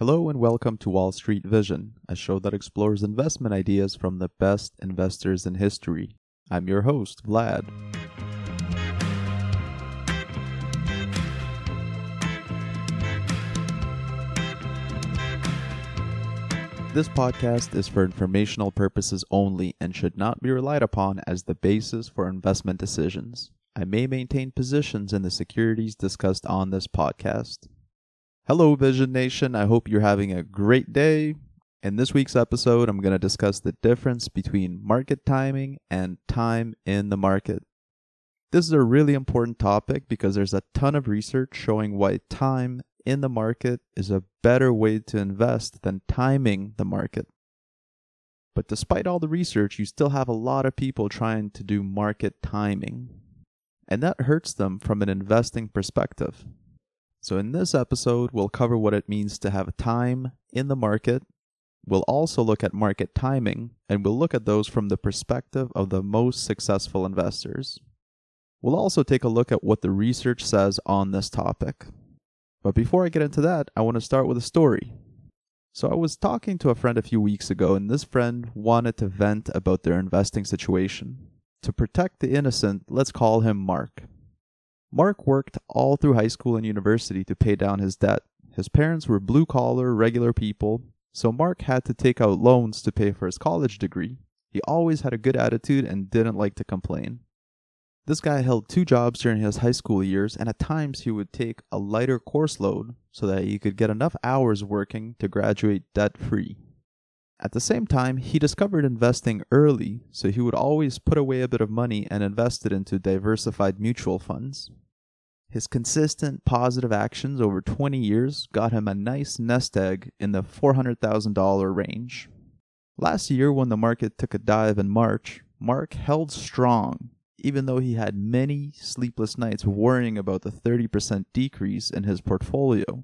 Hello and welcome to Wall Street Vision, a show that explores investment ideas from the best investors in history. I'm your host, Vlad. This podcast is for informational purposes only and should not be relied upon as the basis for investment decisions. I may maintain positions in the securities discussed on this podcast. Hello, Vision Nation. I hope you're having a great day. In this week's episode, I'm going to discuss the difference between market timing and time in the market. This is a really important topic because there's a ton of research showing why time in the market is a better way to invest than timing the market. But despite all the research, you still have a lot of people trying to do market timing. And that hurts them from an investing perspective. So, in this episode, we'll cover what it means to have time in the market. We'll also look at market timing, and we'll look at those from the perspective of the most successful investors. We'll also take a look at what the research says on this topic. But before I get into that, I want to start with a story. So I was talking to a friend a few weeks ago, and this friend wanted to vent about their investing situation. To protect the innocent, let's call him Mark. Mark worked all through high school and university to pay down his debt. His parents were blue collar, regular people, so Mark had to take out loans to pay for his college degree. He always had a good attitude and didn't like to complain. This guy held two jobs during his high school years, and at times he would take a lighter course load so that he could get enough hours working to graduate debt free. At the same time, he discovered investing early, so he would always put away a bit of money and invest it into diversified mutual funds. His consistent positive actions over 20 years got him a nice nest egg in the $400,000 range. Last year, when the market took a dive in March, Mark held strong even though he had many sleepless nights worrying about the 30% decrease in his portfolio.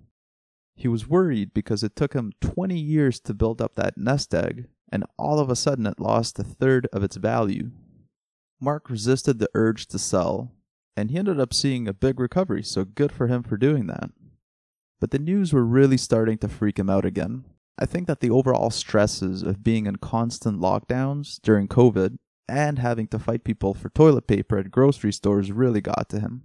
He was worried because it took him 20 years to build up that nest egg, and all of a sudden it lost a third of its value. Mark resisted the urge to sell, and he ended up seeing a big recovery, so good for him for doing that. But the news were really starting to freak him out again. I think that the overall stresses of being in constant lockdowns during COVID and having to fight people for toilet paper at grocery stores really got to him.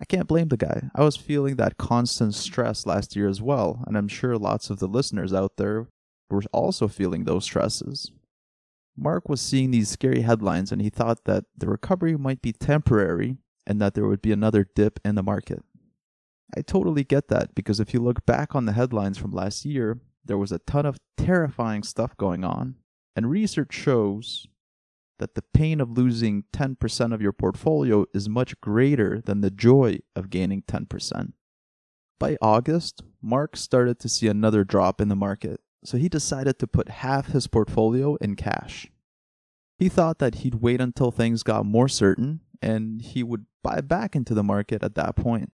I can't blame the guy. I was feeling that constant stress last year as well, and I'm sure lots of the listeners out there were also feeling those stresses. Mark was seeing these scary headlines and he thought that the recovery might be temporary and that there would be another dip in the market. I totally get that because if you look back on the headlines from last year, there was a ton of terrifying stuff going on, and research shows that the pain of losing 10% of your portfolio is much greater than the joy of gaining 10%. By August, Mark started to see another drop in the market, so he decided to put half his portfolio in cash. He thought that he'd wait until things got more certain and he would buy back into the market at that point.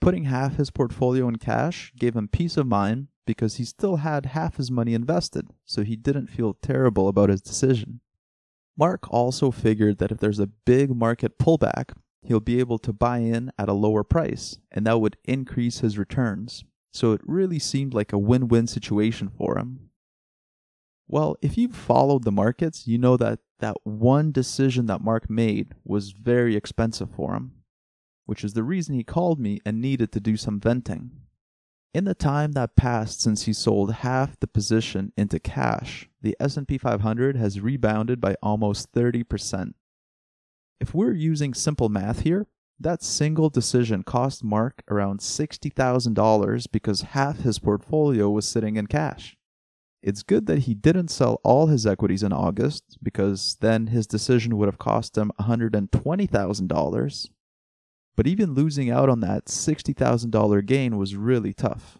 Putting half his portfolio in cash gave him peace of mind because he still had half his money invested, so he didn't feel terrible about his decision. Mark also figured that if there's a big market pullback, he'll be able to buy in at a lower price, and that would increase his returns. So it really seemed like a win win situation for him. Well, if you've followed the markets, you know that that one decision that Mark made was very expensive for him, which is the reason he called me and needed to do some venting. In the time that passed since he sold half the position into cash, the S&P 500 has rebounded by almost 30%. If we're using simple math here, that single decision cost Mark around $60,000 because half his portfolio was sitting in cash. It's good that he didn't sell all his equities in August because then his decision would have cost him $120,000 but even losing out on that $60,000 gain was really tough.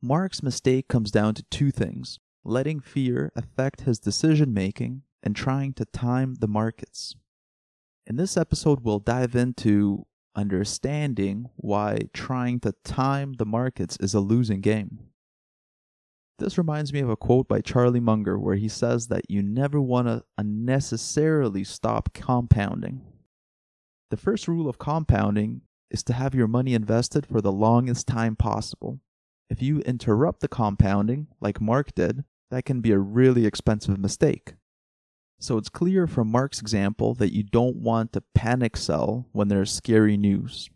Mark's mistake comes down to two things letting fear affect his decision making and trying to time the markets. In this episode, we'll dive into understanding why trying to time the markets is a losing game. This reminds me of a quote by Charlie Munger where he says that you never want to unnecessarily stop compounding. The first rule of compounding is to have your money invested for the longest time possible. if you interrupt the compounding, like Mark did, that can be a really expensive mistake. So it's clear from Mark's example that you don't want to panic sell when there's scary news.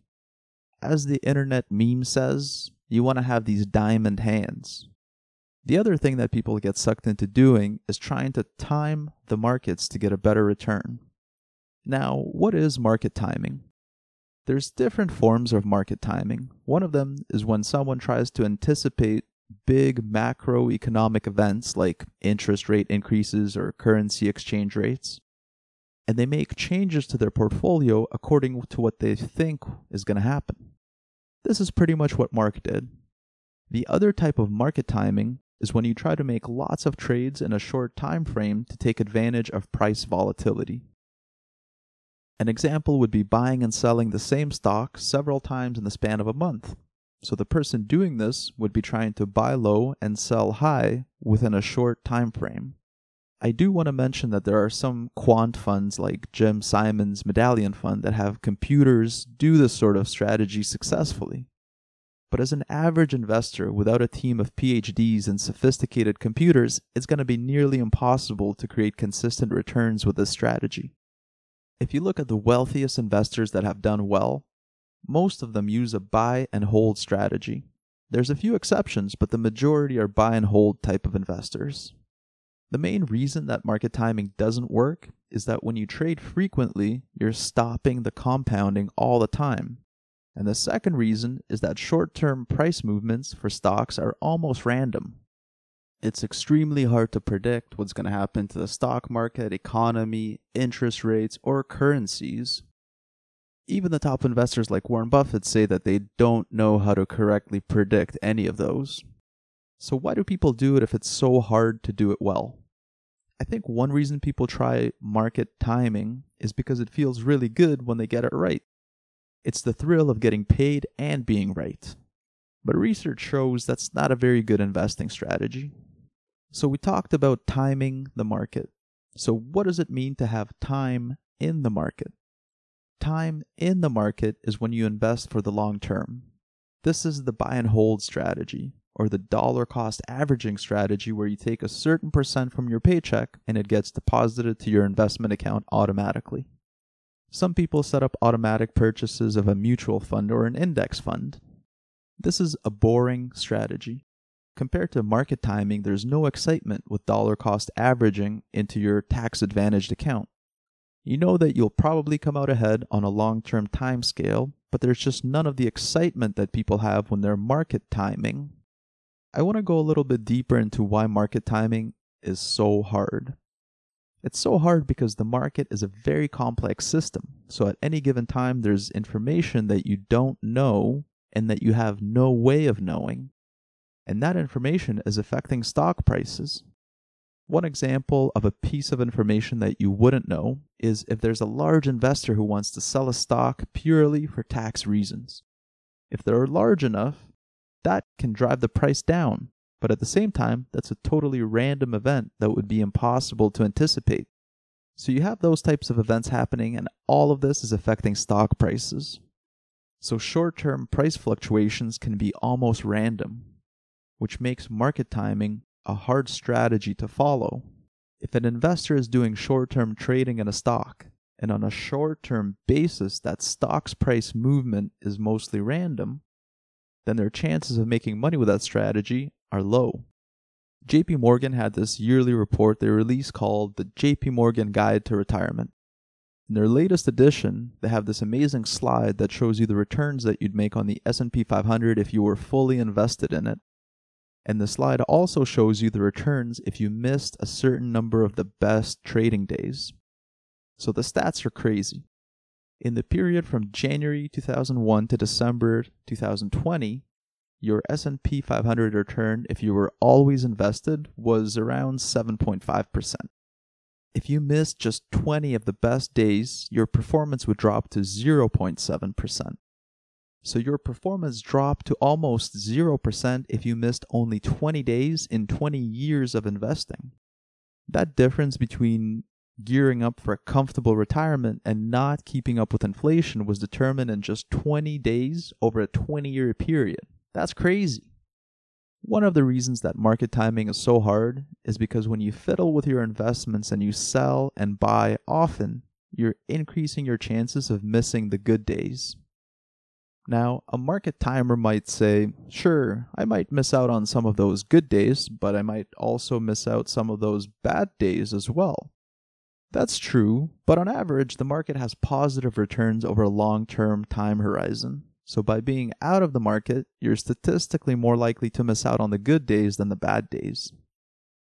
As the internet meme says, you want to have these diamond hands. The other thing that people get sucked into doing is trying to time the markets to get a better return. Now, what is market timing? There's different forms of market timing. One of them is when someone tries to anticipate big macroeconomic events like interest rate increases or currency exchange rates, and they make changes to their portfolio according to what they think is going to happen. This is pretty much what Mark did. The other type of market timing is when you try to make lots of trades in a short time frame to take advantage of price volatility. An example would be buying and selling the same stock several times in the span of a month. So the person doing this would be trying to buy low and sell high within a short time frame. I do want to mention that there are some quant funds like Jim Simons' Medallion Fund that have computers do this sort of strategy successfully. But as an average investor without a team of PhDs and sophisticated computers, it's going to be nearly impossible to create consistent returns with this strategy. If you look at the wealthiest investors that have done well, most of them use a buy and hold strategy. There's a few exceptions, but the majority are buy and hold type of investors. The main reason that market timing doesn't work is that when you trade frequently, you're stopping the compounding all the time. And the second reason is that short term price movements for stocks are almost random it's extremely hard to predict what's going to happen to the stock market, economy, interest rates, or currencies. Even the top investors like Warren Buffett say that they don't know how to correctly predict any of those. So, why do people do it if it's so hard to do it well? I think one reason people try market timing is because it feels really good when they get it right. It's the thrill of getting paid and being right. But research shows that's not a very good investing strategy. So we talked about timing the market. So what does it mean to have time in the market? Time in the market is when you invest for the long term. This is the buy and hold strategy, or the dollar cost averaging strategy, where you take a certain percent from your paycheck and it gets deposited to your investment account automatically. Some people set up automatic purchases of a mutual fund or an index fund. This is a boring strategy. Compared to market timing, there's no excitement with dollar cost averaging into your tax advantaged account. You know that you'll probably come out ahead on a long term time scale, but there's just none of the excitement that people have when they're market timing. I want to go a little bit deeper into why market timing is so hard. It's so hard because the market is a very complex system. So at any given time, there's information that you don't know and that you have no way of knowing and that information is affecting stock prices. One example of a piece of information that you wouldn't know is if there's a large investor who wants to sell a stock purely for tax reasons. If they're large enough, that can drive the price down, but at the same time, that's a totally random event that would be impossible to anticipate. So you have those types of events happening, and all of this is affecting stock prices. So short term price fluctuations can be almost random, which makes market timing a hard strategy to follow. If an investor is doing short term trading in a stock, and on a short term basis that stock's price movement is mostly random, then their chances of making money with that strategy are low. JP Morgan had this yearly report they released called the JP Morgan Guide to Retirement. In their latest edition, they have this amazing slide that shows you the returns that you'd make on the S&P 500 if you were fully invested in it and the slide also shows you the returns if you missed a certain number of the best trading days. So the stats are crazy. In the period from January 2001 to December 2020, your S&P 500 return if you were always invested was around 7.5%. If you missed just 20 of the best days, your performance would drop to 0.7%. So your performance dropped to almost 0% if you missed only 20 days in 20 years of investing. That difference between gearing up for a comfortable retirement and not keeping up with inflation was determined in just 20 days over a 20 year period. That's crazy. One of the reasons that market timing is so hard is because when you fiddle with your investments and you sell and buy often, you're increasing your chances of missing the good days. Now, a market timer might say, sure, I might miss out on some of those good days, but I might also miss out some of those bad days as well. That's true, but on average, the market has positive returns over a long term time horizon. So, by being out of the market, you're statistically more likely to miss out on the good days than the bad days.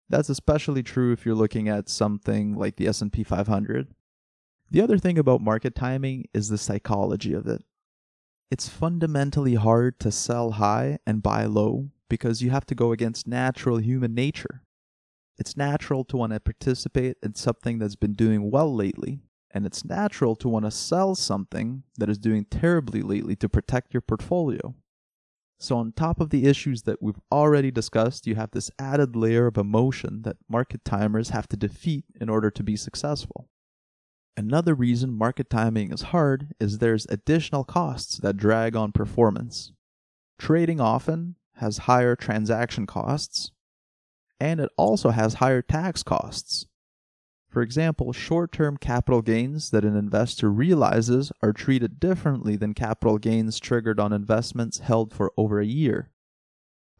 That's especially true if you're looking at something like the S&P 500. The other thing about market timing is the psychology of it. It's fundamentally hard to sell high and buy low because you have to go against natural human nature. It's natural to want to participate in something that's been doing well lately and it's natural to want to sell something that is doing terribly lately to protect your portfolio. So, on top of the issues that we've already discussed, you have this added layer of emotion that market timers have to defeat in order to be successful. Another reason market timing is hard is there's additional costs that drag on performance. Trading often has higher transaction costs, and it also has higher tax costs. For example, short term capital gains that an investor realizes are treated differently than capital gains triggered on investments held for over a year.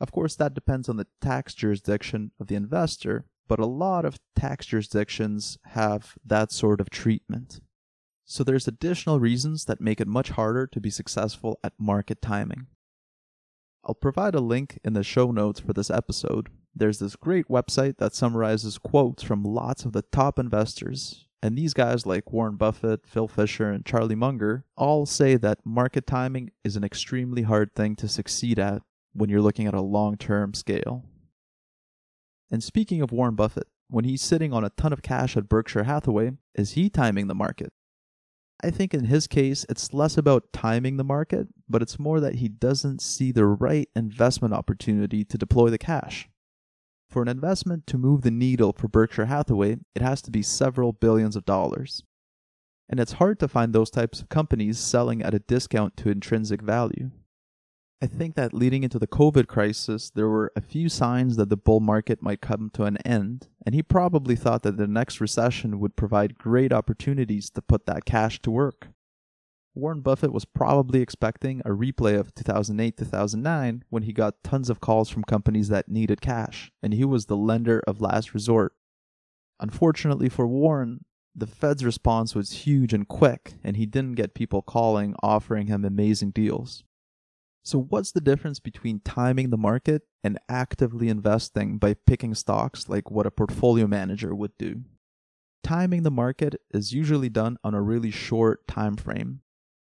Of course, that depends on the tax jurisdiction of the investor, but a lot of tax jurisdictions have that sort of treatment. So there's additional reasons that make it much harder to be successful at market timing. I'll provide a link in the show notes for this episode, there's this great website that summarizes quotes from lots of the top investors. And these guys like Warren Buffett, Phil Fisher, and Charlie Munger all say that market timing is an extremely hard thing to succeed at when you're looking at a long term scale. And speaking of Warren Buffett, when he's sitting on a ton of cash at Berkshire Hathaway, is he timing the market? I think in his case, it's less about timing the market, but it's more that he doesn't see the right investment opportunity to deploy the cash. For an investment to move the needle for Berkshire Hathaway, it has to be several billions of dollars. And it's hard to find those types of companies selling at a discount to intrinsic value. I think that leading into the COVID crisis, there were a few signs that the bull market might come to an end, and he probably thought that the next recession would provide great opportunities to put that cash to work. Warren Buffett was probably expecting a replay of 2008 2009 when he got tons of calls from companies that needed cash, and he was the lender of last resort. Unfortunately for Warren, the Fed's response was huge and quick, and he didn't get people calling offering him amazing deals. So, what's the difference between timing the market and actively investing by picking stocks like what a portfolio manager would do? Timing the market is usually done on a really short time frame,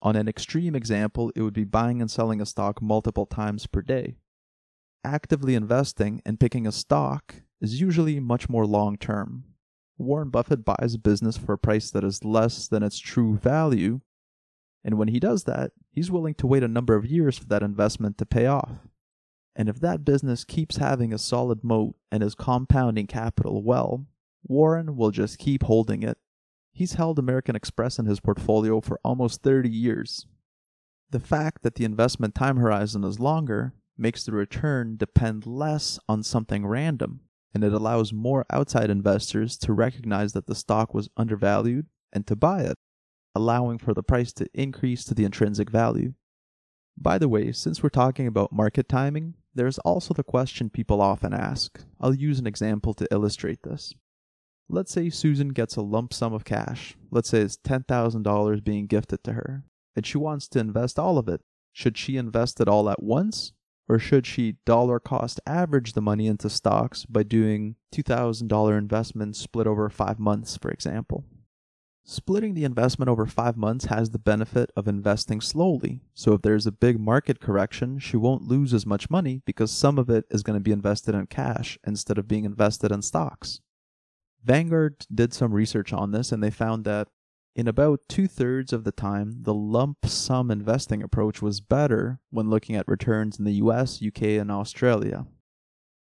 on an extreme example, it would be buying and selling a stock multiple times per day. Actively investing and picking a stock is usually much more long term. Warren Buffett buys a business for a price that is less than its true value, and when he does that, he's willing to wait a number of years for that investment to pay off. And if that business keeps having a solid moat and is compounding capital well, Warren will just keep holding it He's held American Express in his portfolio for almost 30 years. The fact that the investment time horizon is longer makes the return depend less on something random, and it allows more outside investors to recognize that the stock was undervalued and to buy it, allowing for the price to increase to the intrinsic value. By the way, since we're talking about market timing, there's also the question people often ask. I'll use an example to illustrate this. Let's say Susan gets a lump sum of cash. Let's say it's $10,000 being gifted to her, and she wants to invest all of it. Should she invest it all at once? Or should she dollar cost average the money into stocks by doing $2,000 investments split over five months, for example? Splitting the investment over five months has the benefit of investing slowly. So if there's a big market correction, she won't lose as much money because some of it is going to be invested in cash instead of being invested in stocks. Vanguard did some research on this and they found that in about two thirds of the time, the lump sum investing approach was better when looking at returns in the US, UK, and Australia.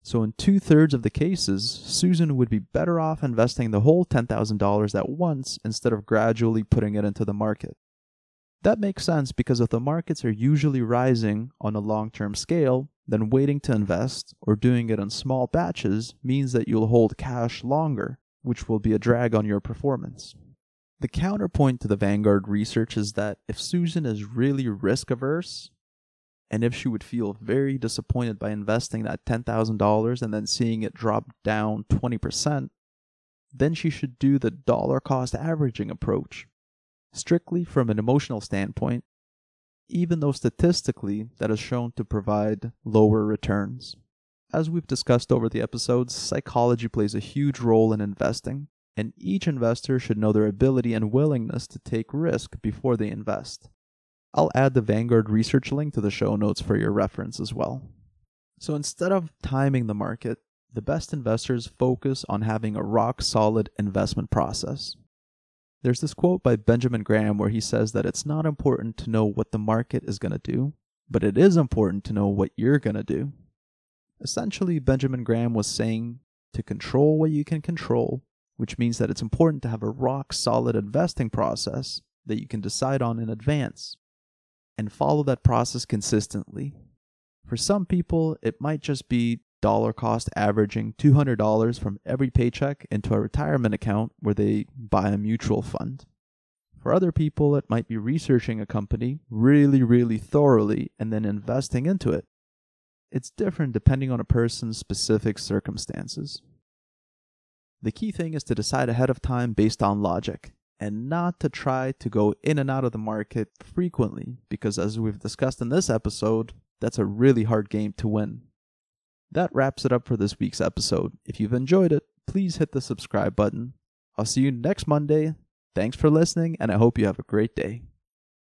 So, in two thirds of the cases, Susan would be better off investing the whole $10,000 at once instead of gradually putting it into the market. That makes sense because if the markets are usually rising on a long term scale, then waiting to invest or doing it in small batches means that you'll hold cash longer, which will be a drag on your performance. The counterpoint to the Vanguard research is that if Susan is really risk averse, and if she would feel very disappointed by investing that $10,000 and then seeing it drop down 20%, then she should do the dollar cost averaging approach. Strictly from an emotional standpoint, even though statistically that is shown to provide lower returns. As we've discussed over the episodes, psychology plays a huge role in investing, and each investor should know their ability and willingness to take risk before they invest. I'll add the Vanguard research link to the show notes for your reference as well. So instead of timing the market, the best investors focus on having a rock solid investment process. There's this quote by Benjamin Graham where he says that it's not important to know what the market is going to do, but it is important to know what you're going to do. Essentially, Benjamin Graham was saying to control what you can control, which means that it's important to have a rock solid investing process that you can decide on in advance and follow that process consistently. For some people, it might just be dollar cost averaging $200 from every paycheck into a retirement account where they buy a mutual fund. For other people, it might be researching a company really, really thoroughly and then investing into it. It's different depending on a person's specific circumstances. The key thing is to decide ahead of time based on logic and not to try to go in and out of the market frequently because, as we've discussed in this episode, that's a really hard game to win. That wraps it up for this week's episode. If you've enjoyed it, please hit the subscribe button. I'll see you next Monday. Thanks for listening, and I hope you have a great day.